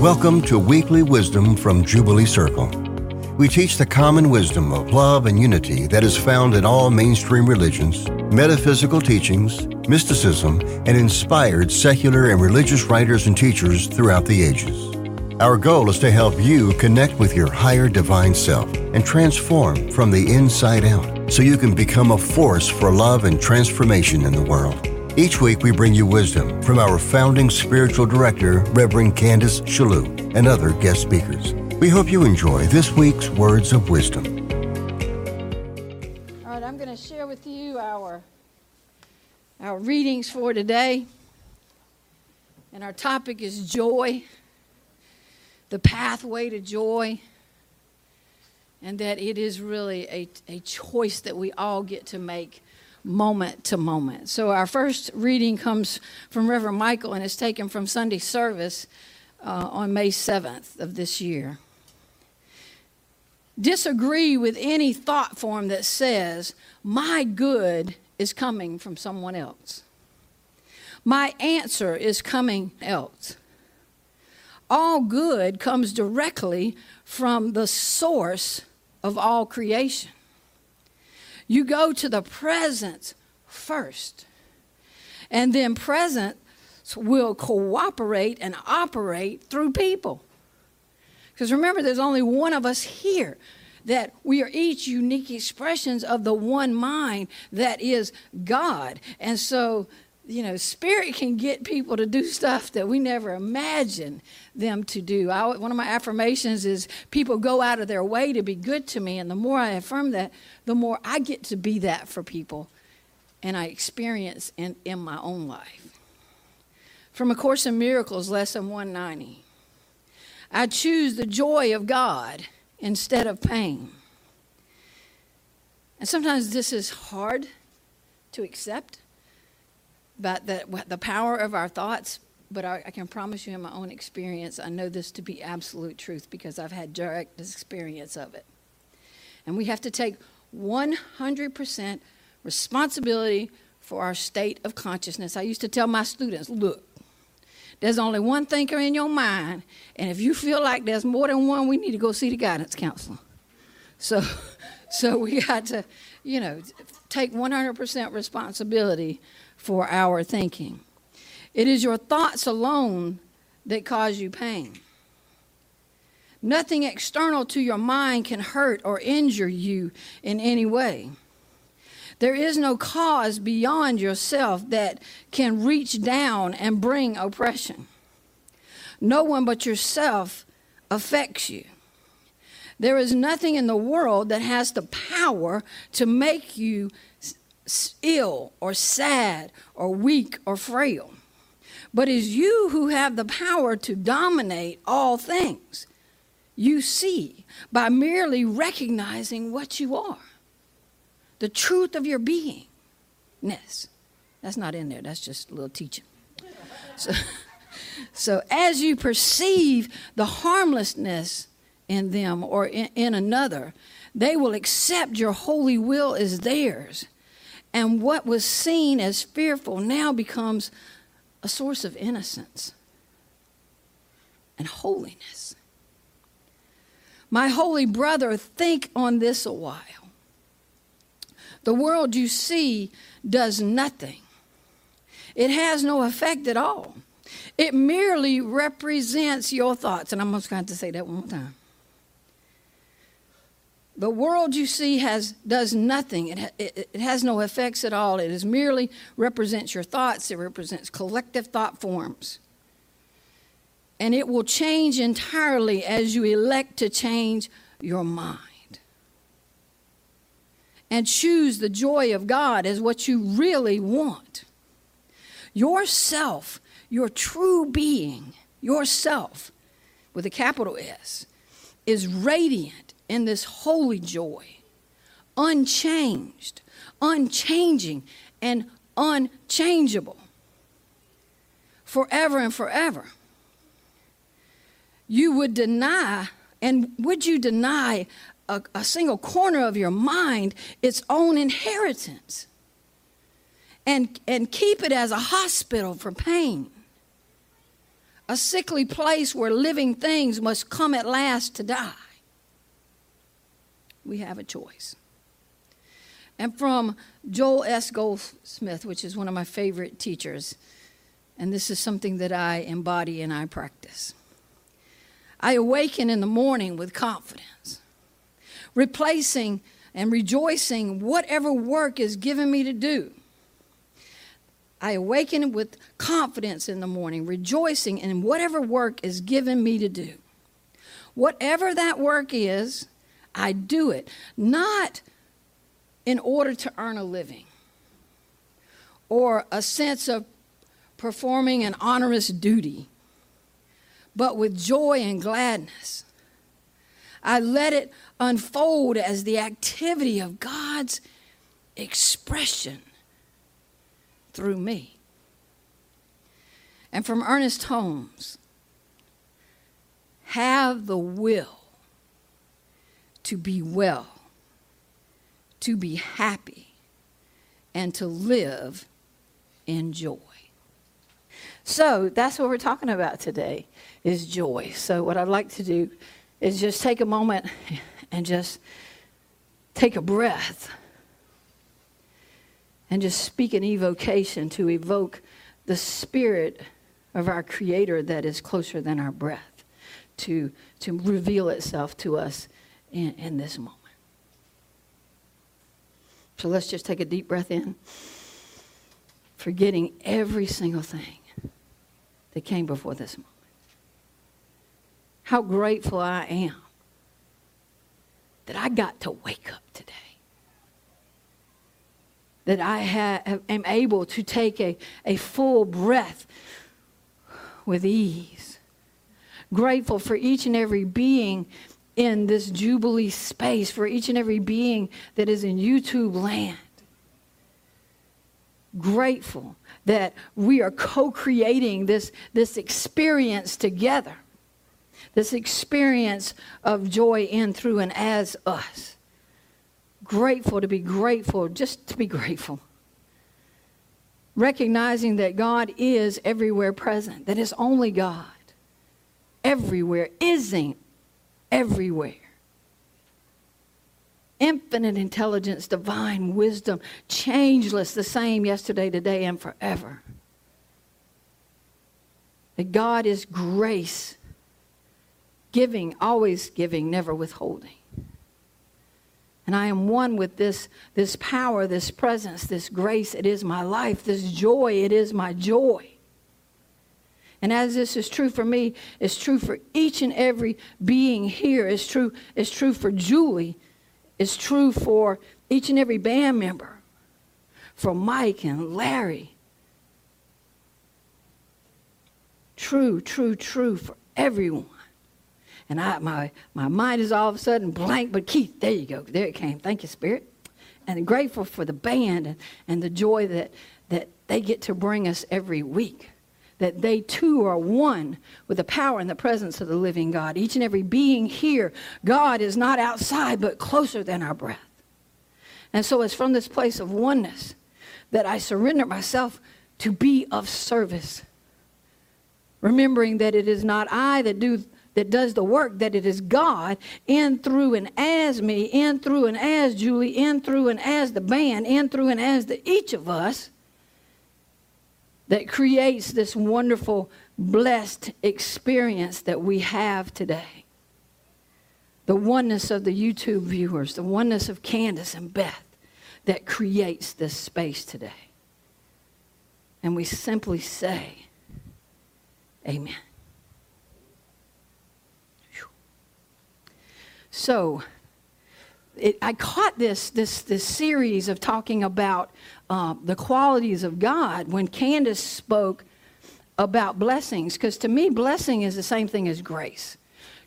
Welcome to Weekly Wisdom from Jubilee Circle. We teach the common wisdom of love and unity that is found in all mainstream religions, metaphysical teachings, mysticism, and inspired secular and religious writers and teachers throughout the ages. Our goal is to help you connect with your higher divine self and transform from the inside out so you can become a force for love and transformation in the world. Each week, we bring you wisdom from our founding spiritual director, Reverend Candace Shalou, and other guest speakers. We hope you enjoy this week's Words of Wisdom. All right, I'm going to share with you our, our readings for today. And our topic is joy, the pathway to joy, and that it is really a, a choice that we all get to make moment to moment. So, our first reading comes from Reverend Michael and is taken from Sunday service uh, on May 7th of this year. Disagree with any thought form that says, My good is coming from someone else. My answer is coming else. All good comes directly from the source of all creation. You go to the presence first. And then presence will cooperate and operate through people. Because remember, there's only one of us here, that we are each unique expressions of the one mind that is God. And so you know, spirit can get people to do stuff that we never imagined them to do. I, one of my affirmations is people go out of their way to be good to me. And the more I affirm that, the more I get to be that for people and I experience in, in my own life. From A Course in Miracles, Lesson 190. I choose the joy of God instead of pain. And sometimes this is hard to accept but the, the power of our thoughts. But I, I can promise you, in my own experience, I know this to be absolute truth because I've had direct experience of it. And we have to take 100% responsibility for our state of consciousness. I used to tell my students, look, there's only one thinker in your mind, and if you feel like there's more than one, we need to go see the guidance counselor. So, so we got to, you know, take 100% responsibility for our thinking. It is your thoughts alone that cause you pain. Nothing external to your mind can hurt or injure you in any way. There is no cause beyond yourself that can reach down and bring oppression. No one but yourself affects you. There is nothing in the world that has the power to make you ill or sad or weak or frail. But it's you who have the power to dominate all things. You see by merely recognizing what you are, the truth of your beingness. That's not in there, that's just a little teaching. So, so as you perceive the harmlessness in them or in, in another, they will accept your holy will as theirs and what was seen as fearful now becomes a source of innocence and holiness. My holy brother, think on this a while. The world you see does nothing, it has no effect at all. It merely represents your thoughts. And I'm just going to say that one more time. The world you see has does nothing. It, it, it, has no effects at all. It is merely represents your thoughts. It represents collective thought forms. And it will change entirely as you elect to change your mind. And choose the joy of God as what you really want. Yourself, your true being, yourself, with a capital S, is radiant in this holy joy, unchanged, unchanging, and unchangeable forever and forever. You would deny, and would you deny a, a single corner of your mind its own inheritance? And, and keep it as a hospital for pain, a sickly place where living things must come at last to die. We have a choice. And from Joel S. Goldsmith, which is one of my favorite teachers, and this is something that I embody and I practice. I awaken in the morning with confidence, replacing and rejoicing whatever work is given me to do. I awaken with confidence in the morning, rejoicing in whatever work is given me to do. Whatever that work is, I do it, not in order to earn a living or a sense of performing an onerous duty, but with joy and gladness. I let it unfold as the activity of God's expression through me. And from Ernest Holmes, have the will to be well, to be happy, and to live in joy. So that's what we're talking about today is joy. So what I'd like to do is just take a moment and just take a breath and just speak an evocation to evoke the spirit of our creator that is closer than our breath to, to reveal itself to us in, in this moment. So let's just take a deep breath in, forgetting every single thing that came before this moment. How grateful I am that I got to wake up today. That I have, am able to take a, a full breath with ease. Grateful for each and every being in this Jubilee space, for each and every being that is in YouTube land. Grateful that we are co creating this, this experience together, this experience of joy in, through, and as us. Grateful to be grateful, just to be grateful. Recognizing that God is everywhere present, that it's only God. Everywhere, isn't everywhere infinite intelligence, divine wisdom, changeless, the same yesterday, today, and forever. That God is grace, giving, always giving, never withholding. And I am one with this, this power, this presence, this grace. It is my life, this joy. It is my joy. And as this is true for me, it's true for each and every being here. It's true, it's true for Julie It's true for each and every band member, for Mike and Larry. True, true, true for everyone. And I, my, my mind is all of a sudden blank, but Keith, there you go. There it came. Thank you, Spirit. And grateful for the band and, and the joy that, that they get to bring us every week that they too are one with the power and the presence of the living God. Each and every being here, God is not outside, but closer than our breath. And so it's from this place of oneness that I surrender myself to be of service. Remembering that it is not I that do that does the work, that it is God in, through, and as me, in, through, and as Julie, in, through, and as the band, in, through, and as the, each of us that creates this wonderful, blessed experience that we have today. The oneness of the YouTube viewers, the oneness of Candace and Beth that creates this space today. And we simply say, Amen. So, it, I caught this, this, this series of talking about uh, the qualities of God when Candace spoke about blessings, because to me, blessing is the same thing as grace.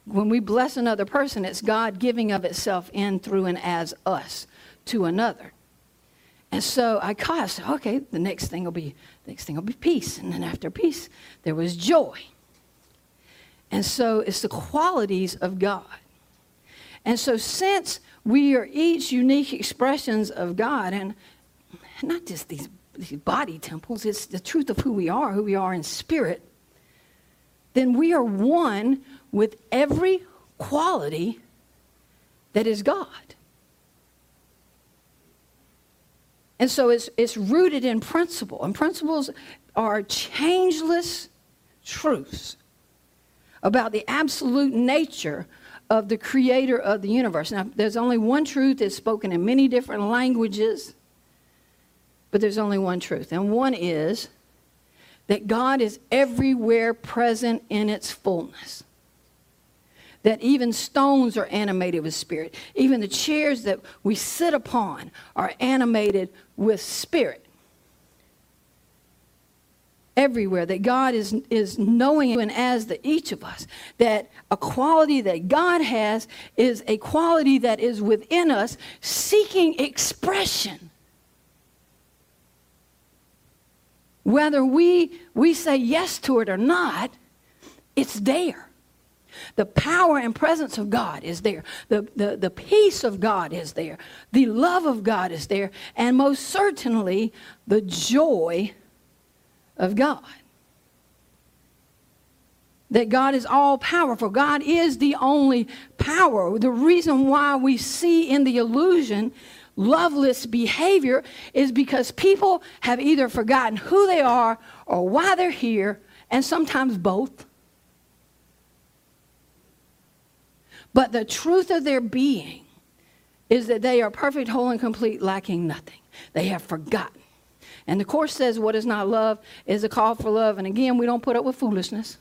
When we bless another person, it's God giving of itself in, through, and as us to another. And so I caught, I said, okay, the next thing will be, next thing will be peace. And then after peace, there was joy. And so it's the qualities of God. And so since we are each unique expressions of God, and not just these, these body temples, it's the truth of who we are, who we are in spirit. then we are one with every quality that is God. And so it's, it's rooted in principle. And principles are changeless truths about the absolute nature of the creator of the universe. Now, there's only one truth that's spoken in many different languages, but there's only one truth. And one is that God is everywhere present in its fullness. That even stones are animated with spirit. Even the chairs that we sit upon are animated with spirit everywhere, that God is, is knowing and as the each of us, that a quality that God has is a quality that is within us seeking expression. Whether we, we say yes to it or not, it's there. The power and presence of God is there. The, the, the peace of God is there. The love of God is there. And most certainly, the joy of God. That God is all powerful. God is the only power. The reason why we see in the illusion loveless behavior is because people have either forgotten who they are or why they're here, and sometimes both. But the truth of their being is that they are perfect, whole, and complete, lacking nothing. They have forgotten. And the Course says what is not love is a call for love. And again, we don't put up with foolishness.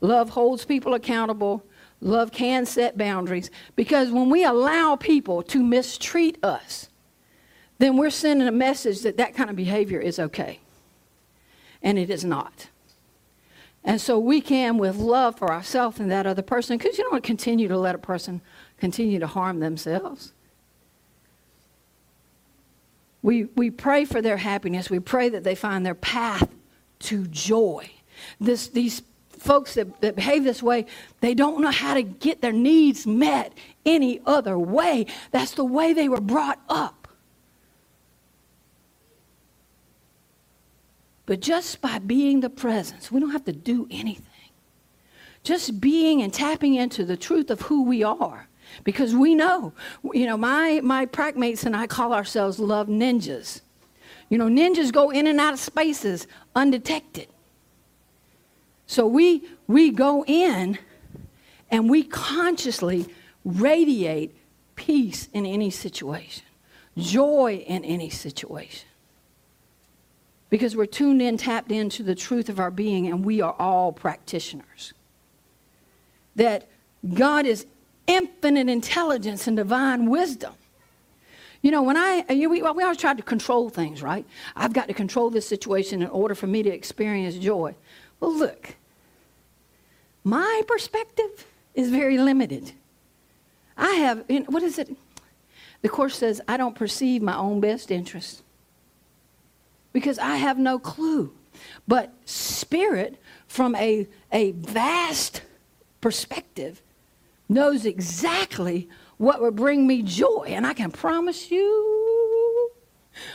Love holds people accountable. Love can set boundaries. Because when we allow people to mistreat us, then we're sending a message that that kind of behavior is okay. And it is not. And so we can, with love for ourselves and that other person, because you don't want to continue to let a person continue to harm themselves. We, we pray for their happiness. We pray that they find their path to joy. This, these folks that, that behave this way, they don't know how to get their needs met any other way. That's the way they were brought up. But just by being the presence, we don't have to do anything. Just being and tapping into the truth of who we are because we know, you know, my, my prac mates and I call ourselves love ninjas. You know, ninjas go in and out of spaces undetected. So we, we go in and we consciously radiate peace in any situation, joy in any situation. Because we're tuned in, tapped into the truth of our being, and we are all practitioners. That God is infinite intelligence and divine wisdom. You know, when I, you, we, we always try to control things, right? I've got to control this situation in order for me to experience joy. Well, look, my perspective is very limited. I have, what is it? The Course says, I don't perceive my own best interest because I have no clue. But spirit, from a, a vast perspective, knows exactly what would bring me joy. And I can promise you,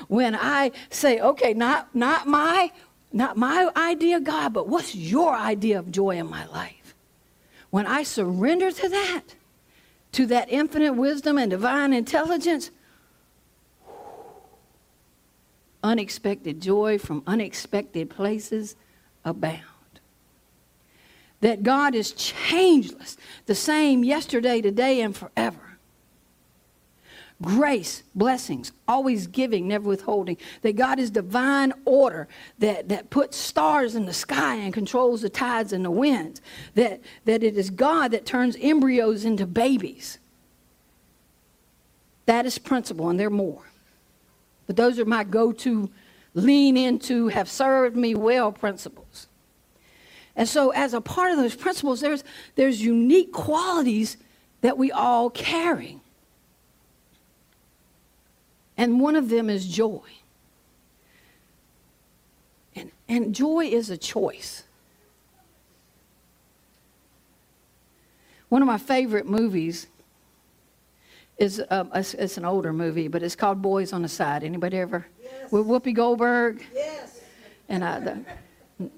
when I say, okay, not, not my not my idea, God, but what's your idea of joy in my life? When I surrender to that, to that infinite wisdom and divine intelligence, unexpected joy from unexpected places abound that God is changeless, the same yesterday, today, and forever. Grace, blessings, always giving, never withholding. That God is divine order that, that puts stars in the sky and controls the tides and the winds. That, that it is God that turns embryos into babies. That is principle, and there are more. But those are my go to, lean into, have served me well principles. And so, as a part of those principles, there's, there's unique qualities that we all carry. And one of them is joy. And, and joy is a choice. One of my favorite movies is uh, it's an older movie, but it's called Boys on the Side. Anybody ever? Yes. With Whoopi Goldberg? Yes. And I, the,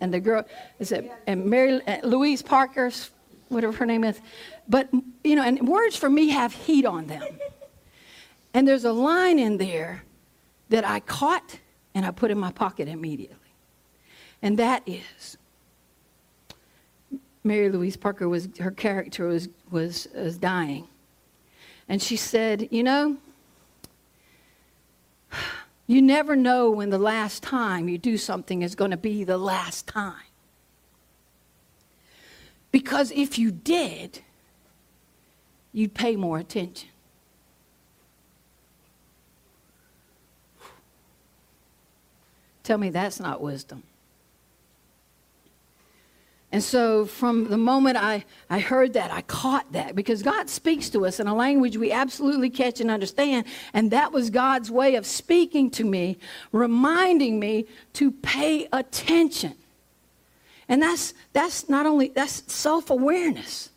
and the girl is it and Mary uh, Louise Parker's whatever her name is, but you know, and words for me have heat on them. And there's a line in there that I caught and I put in my pocket immediately, and that is. Mary Louise Parker was her character was was, was dying, and she said, "You know, you never know when the last time you do something is going to be the last time. Because if you did, you'd pay more attention. Tell me that's not wisdom. And so, from the moment I, I heard that, I caught that because God speaks to us in a language we absolutely catch and understand. And that was God's way of speaking to me, reminding me to pay attention. And that's, that's not only, that's self awareness,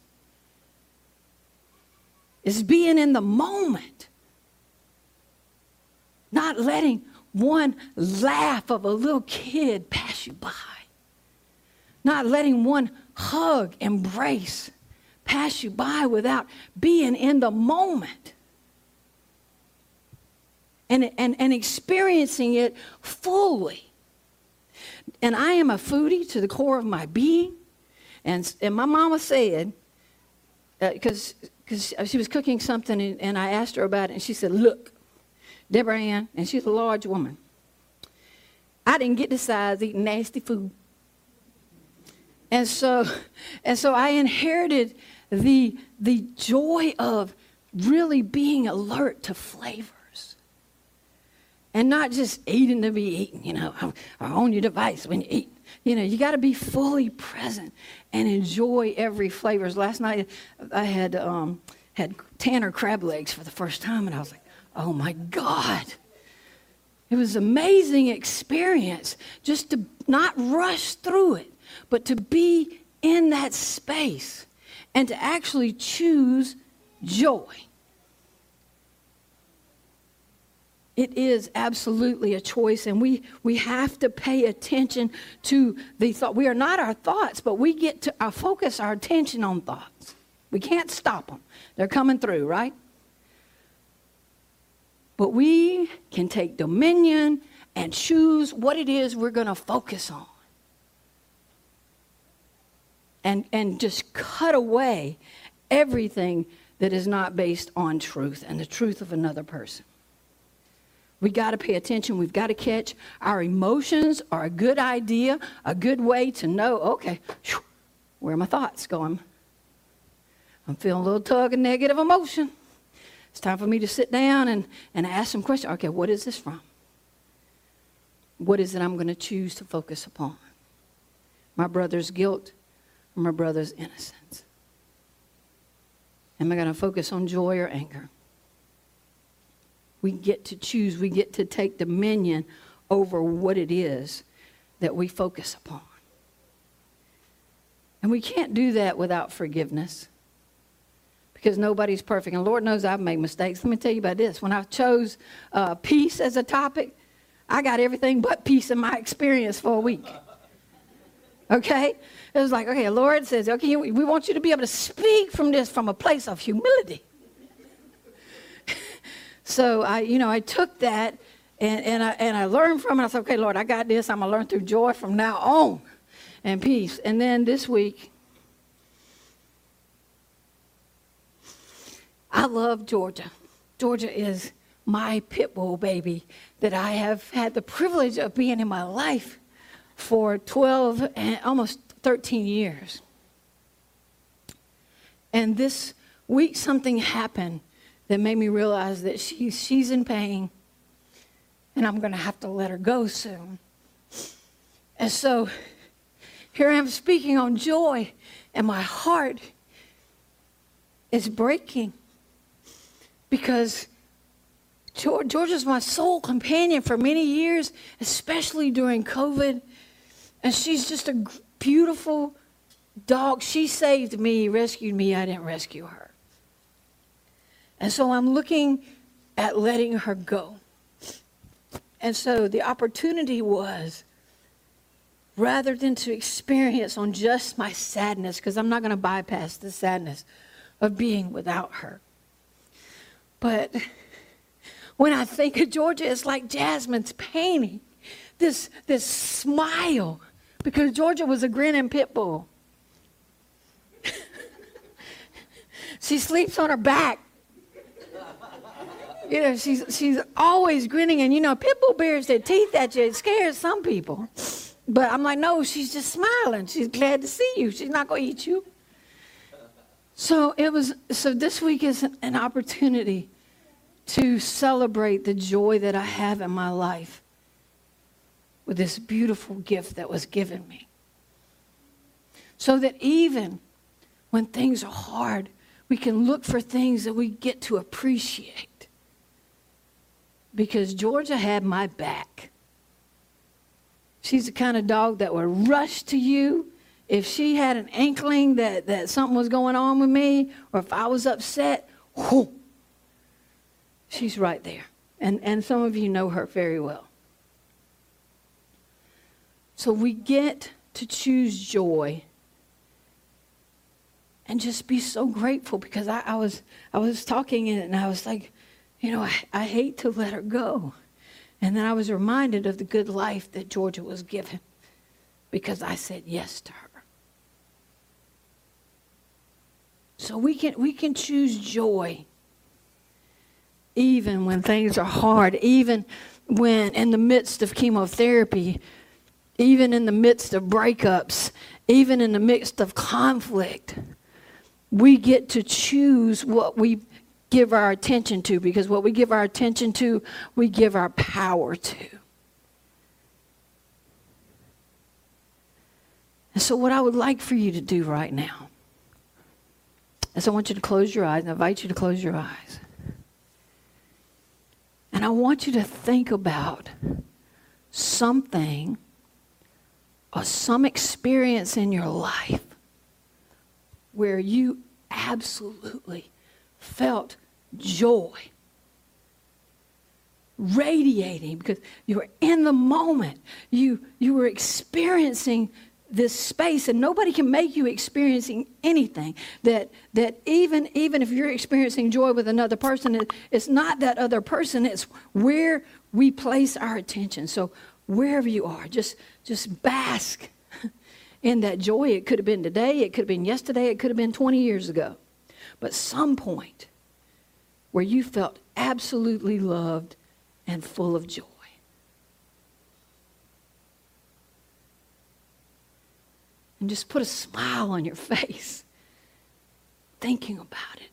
it's being in the moment, not letting one laugh of a little kid pass you by not letting one hug, embrace pass you by without being in the moment and, and, and experiencing it fully. And I am a foodie to the core of my being. And, and my mama said, because uh, because she was cooking something and, and, I asked her about it, and she said, Look, Deborah Ann, and she's a large woman. I didn't get the size eating nasty food. And so, and so I inherited the, the joy of really being alert to flavors and not just eating to be eaten, you know, or on your device when you eat. You know, you got to be fully present and enjoy every flavors. Last night I had um, had Tanner crab legs for the first time, and I was like, oh my God. It was amazing experience just to not rush through it, but to be in that space and to actually choose joy. It is absolutely a choice, and we, we have to pay attention to the thought. We are not our thoughts, but we get to our focus our attention on thoughts. We can't stop them, they're coming through, right? But we can take dominion and choose what it is we're going to focus on and, and just cut away everything that is not based on truth and the truth of another person. We got to pay attention. We've got to catch our emotions are a good idea, a good way to know, okay, where are my thoughts going? I'm feeling a little tug of negative emotion. It's time for me to sit down and, and ask some questions. Okay, what is this from? What is it I'm going to choose to focus upon? My brother's guilt my brother's innocence? Am I going to focus on joy or anger? We get to choose, we get to take dominion over what it is that we focus upon. And we can't do that without forgiveness because nobody's perfect. And Lord knows I've made mistakes. Let me tell you about this. When I chose uh, peace as a topic, I got everything but peace in my experience for a week. Okay? It was like, okay, Lord says, okay, we want you to be able to speak from this from a place of humility. so I, you know, I took that and, and, I, and I learned from it. I said, okay, Lord, I got this. I'm going to learn through joy from now on and peace. And then this week, I love Georgia. Georgia is my pit bull baby that I have had the privilege of being in my life for 12 and almost 13 years. And this week, something happened that made me realize that she, she's in pain and I'm going to have to let her go soon. And so here I am speaking on joy, and my heart is breaking because George, George is my sole companion for many years, especially during COVID. And she's just a beautiful dog. She saved me, rescued me. I didn't rescue her. And so I'm looking at letting her go. And so the opportunity was rather than to experience on just my sadness, because I'm not going to bypass the sadness of being without her. But when I think of Georgia, it's like Jasmine's painting this, this smile because Georgia was a grinning pit bull. she sleeps on her back. You know, she's, she's always grinning. And, you know, pit bull bears their teeth at you. It scares some people. But I'm like, no, she's just smiling. She's glad to see you. She's not going to eat you. So it was, so this week is an opportunity to celebrate the joy that I have in my life with this beautiful gift that was given me. So that even when things are hard, we can look for things that we get to appreciate. Because Georgia had my back. She's the kind of dog that would rush to you if she had an inkling that, that something was going on with me or if I was upset. Whoo, she's right there. And, and some of you know her very well. So we get to choose joy and just be so grateful because I, I was I was talking and I was like, you know, I, I hate to let her go. And then I was reminded of the good life that Georgia was given because I said yes to her. So we can we can choose joy even when things are hard, even when in the midst of chemotherapy, even in the midst of breakups, even in the midst of conflict we get to choose what we give our attention to because what we give our attention to, we give our power to. And so, what I would like for you to do right now is I want you to close your eyes, and I invite you to close your eyes. And I want you to think about something or some experience in your life where you absolutely felt joy radiating because you were in the moment. You you were experiencing this space and nobody can make you experiencing anything that that even even if you're experiencing joy with another person it, it's not that other person it's where we place our attention. So wherever you are just just bask in that joy. It could have been today, it could have been yesterday, it could have been 20 years ago. But some point where you felt absolutely loved and full of joy. And just put a smile on your face thinking about it.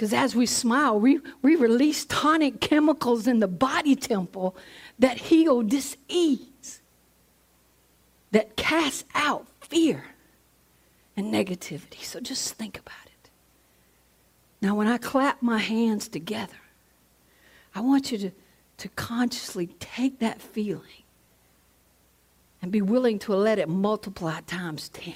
Because as we smile, we, we release tonic chemicals in the body temple that heal disease that cast out fear and negativity. So just think about it. Now, when I clap my hands together, I want you to, to consciously take that feeling and be willing to let it multiply times 10.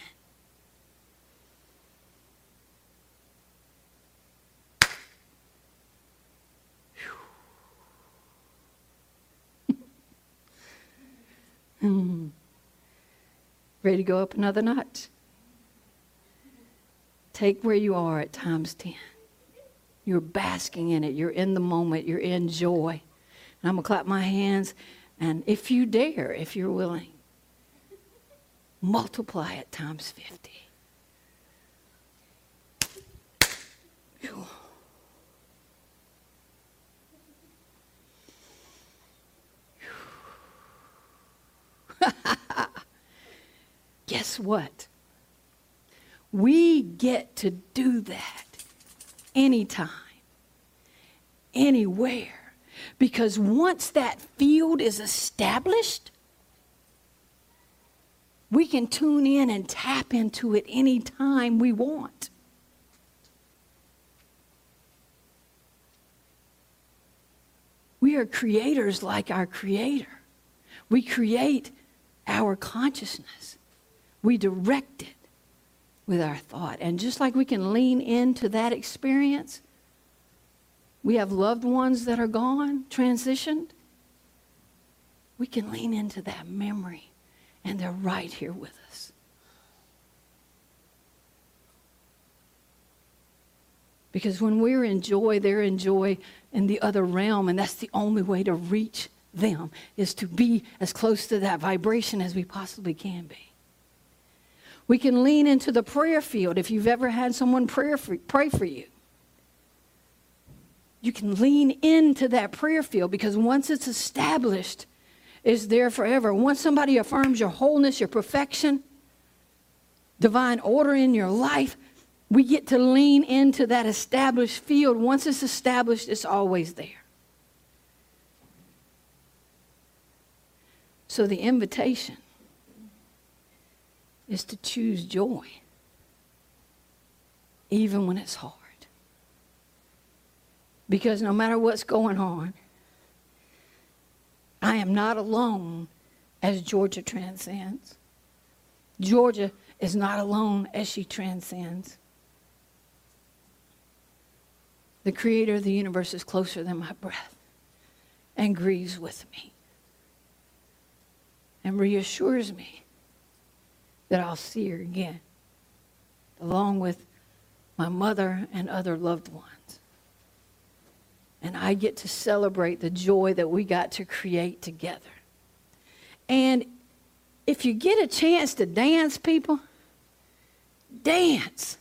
Hmm. Ready to go up another notch? Take where you are at times 10. You're basking in it. You're in the moment. You're in joy. And I'm going to clap my hands. And if you dare, if you're willing, multiply it times 50. guess what? We get to do that anytime, anywhere. Because once that field is established, we can tune in and tap into it anytime we want. We are creators like our Creator. We create our consciousness we direct it with our thought. And just like we can lean into that experience, we have loved ones that are gone, transitioned. We can lean into that memory, and they're right here with us. Because when we're in joy, they're in joy in the other realm, and that's the only way to reach them is to be as close to that vibration as we possibly can be. We can lean into the prayer field if you've ever had someone pray for, pray for you. You can lean into that prayer field because once it's established, it's there forever. Once somebody affirms your wholeness, your perfection, divine order in your life, we get to lean into that established field. Once it's established, it's always there. So the invitation is to choose joy, even when it's hard. Because no matter what's going on, I am not alone as Georgia transcends. Georgia is not alone as she transcends. The creator of the universe is closer than my breath and grieves with me and reassures me that I'll see her again, along with my mother and other loved ones. And I get to celebrate the joy that we got to create together. And if you get a chance to dance, people, dance.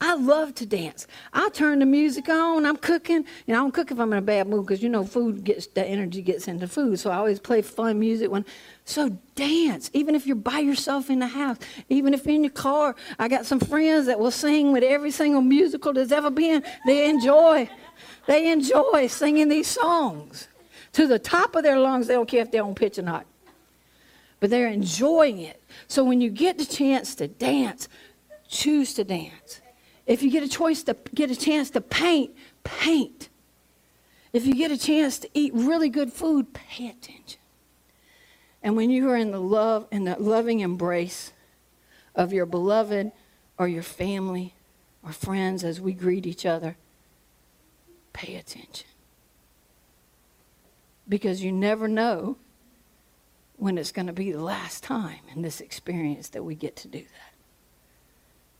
I love to dance. I turn the music on. I'm cooking. You know, I don't cook if I'm in a bad mood because you know food gets the energy gets into food. So I always play fun music when. So dance, even if you're by yourself in the house, even if in your car. I got some friends that will sing with every single musical there's ever been. They enjoy, they enjoy singing these songs to the top of their lungs. They don't care if they're on pitch or not, but they're enjoying it. So when you get the chance to dance, choose to dance. If you get a choice to get a chance to paint, paint. If you get a chance to eat really good food, pay attention. And when you are in the love in the loving embrace of your beloved or your family or friends as we greet each other, pay attention. Because you never know when it's going to be the last time in this experience that we get to do that.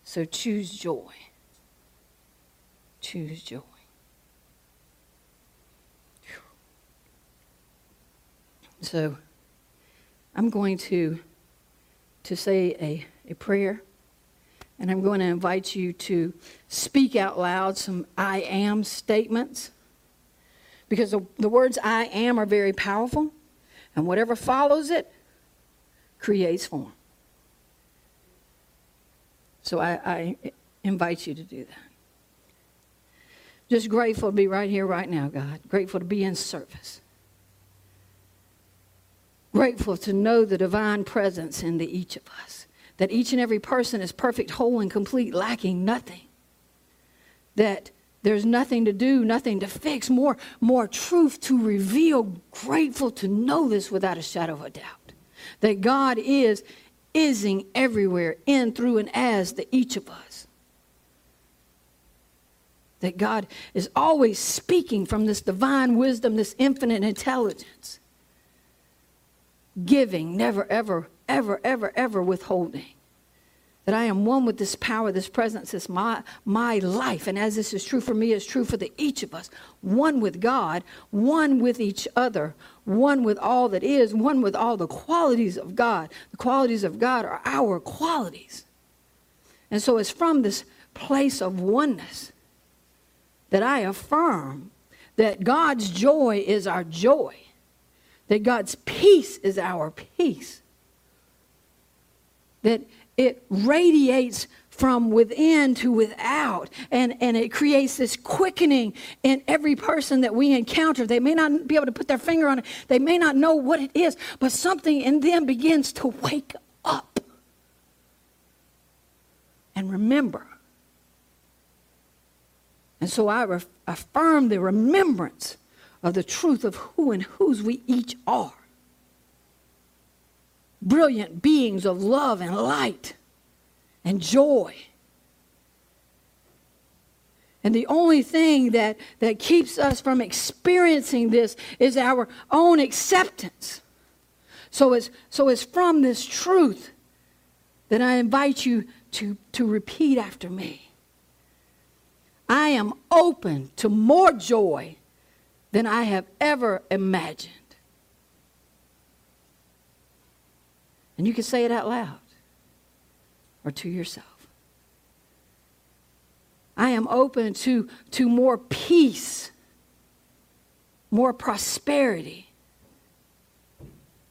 So choose joy choose joy. So I'm going to, to say a, a prayer, and I'm going to invite you to speak out loud some I am statements. Because the, the words I am are very powerful, and whatever follows it creates form. So I, I invite you to do that. Just grateful to be right here, right now, God. Grateful to be in service. Grateful to know the divine presence in the each of us. That each and every person is perfect, whole, and complete, lacking nothing. That there's nothing to do, nothing to fix, more, more truth to reveal. Grateful to know this without a shadow of a doubt. That God is ising everywhere, in, through, and as the each of us that God is always speaking from this divine wisdom, this infinite intelligence, giving, never, ever, ever, ever, ever withholding. That I am one with this power, this presence, this my, my life. And as this is true for me, it's true for the, each of us. One with God, one with each other, one with all that is, one with all the qualities of God. The qualities of God are our qualities. And so it's from this place of oneness that I affirm that God's joy is our joy, that God's peace is our peace, that it radiates from within to without and, and it creates this quickening in every person that we encounter. They may not be able to put their finger on it. They may not know what it is but something in them begins to wake up. And remember and so I affirm the remembrance of the truth of who and whose we each are. Brilliant beings of love and light and joy. And the only thing that, that keeps us from experiencing this is our own acceptance So it's, so it's from this truth that I invite you to, to repeat after me. I am open to more joy than I have ever imagined. And you can say it out loud or to yourself. I am open to, to more peace, more prosperity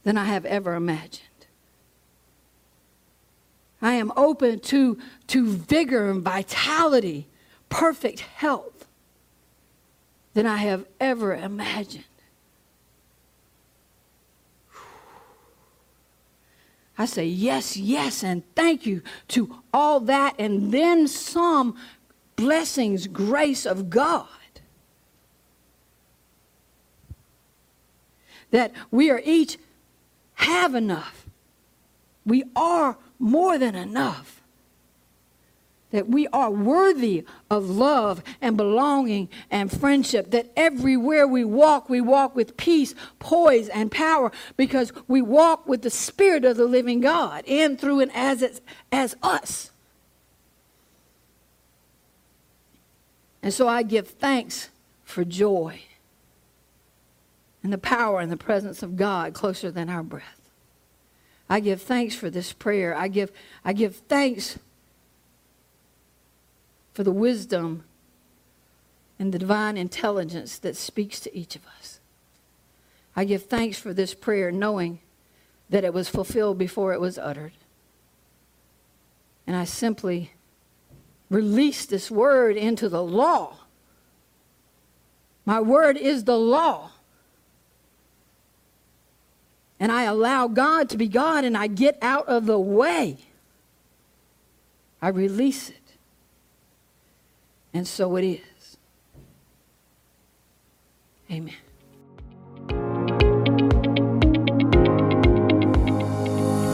than I have ever imagined. I am open to, to vigor and vitality, perfect health than I have ever imagined. I say yes, yes, and thank you to all that, and then some blessings, grace of God. That we are each have enough. We are more than enough. That we are worthy of love and belonging and friendship. That everywhere we walk, we walk with peace, poise, and power because we walk with the Spirit of the living God in, through, and as, it's, as us. And so I give thanks for joy and the power and the presence of God closer than our breath. I give thanks for this prayer. I give, I give thanks for the wisdom and the divine intelligence that speaks to each of us. I give thanks for this prayer, knowing that it was fulfilled before it was uttered. And I simply release this word into the law. My word is the law and I allow God to be God and I get out of the way, I release it. And so it is. Amen.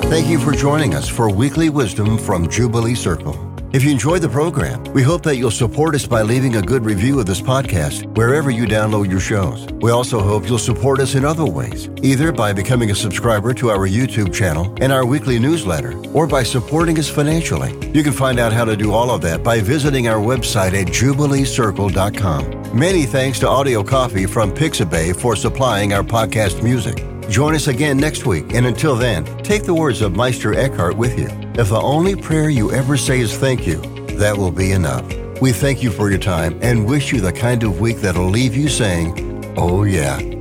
Thank you for joining us for Weekly Wisdom from Jubilee Circle. If you enjoyed the program, we hope that you'll support us by leaving a good review of this podcast wherever you download your shows. We also hope you'll support us in other ways, either by becoming a subscriber to our YouTube channel and our weekly newsletter, or by supporting us financially. You can find out how to do all of that by visiting our website at jubileecircle.com. Many thanks to Audio Coffee from Pixabay for supplying our podcast music. Join us again next week, and until then, take the words of Meister Eckhart with you. If the only prayer you ever say is thank you, that will be enough. We thank you for your time and wish you the kind of week that'll leave you saying, Oh, yeah.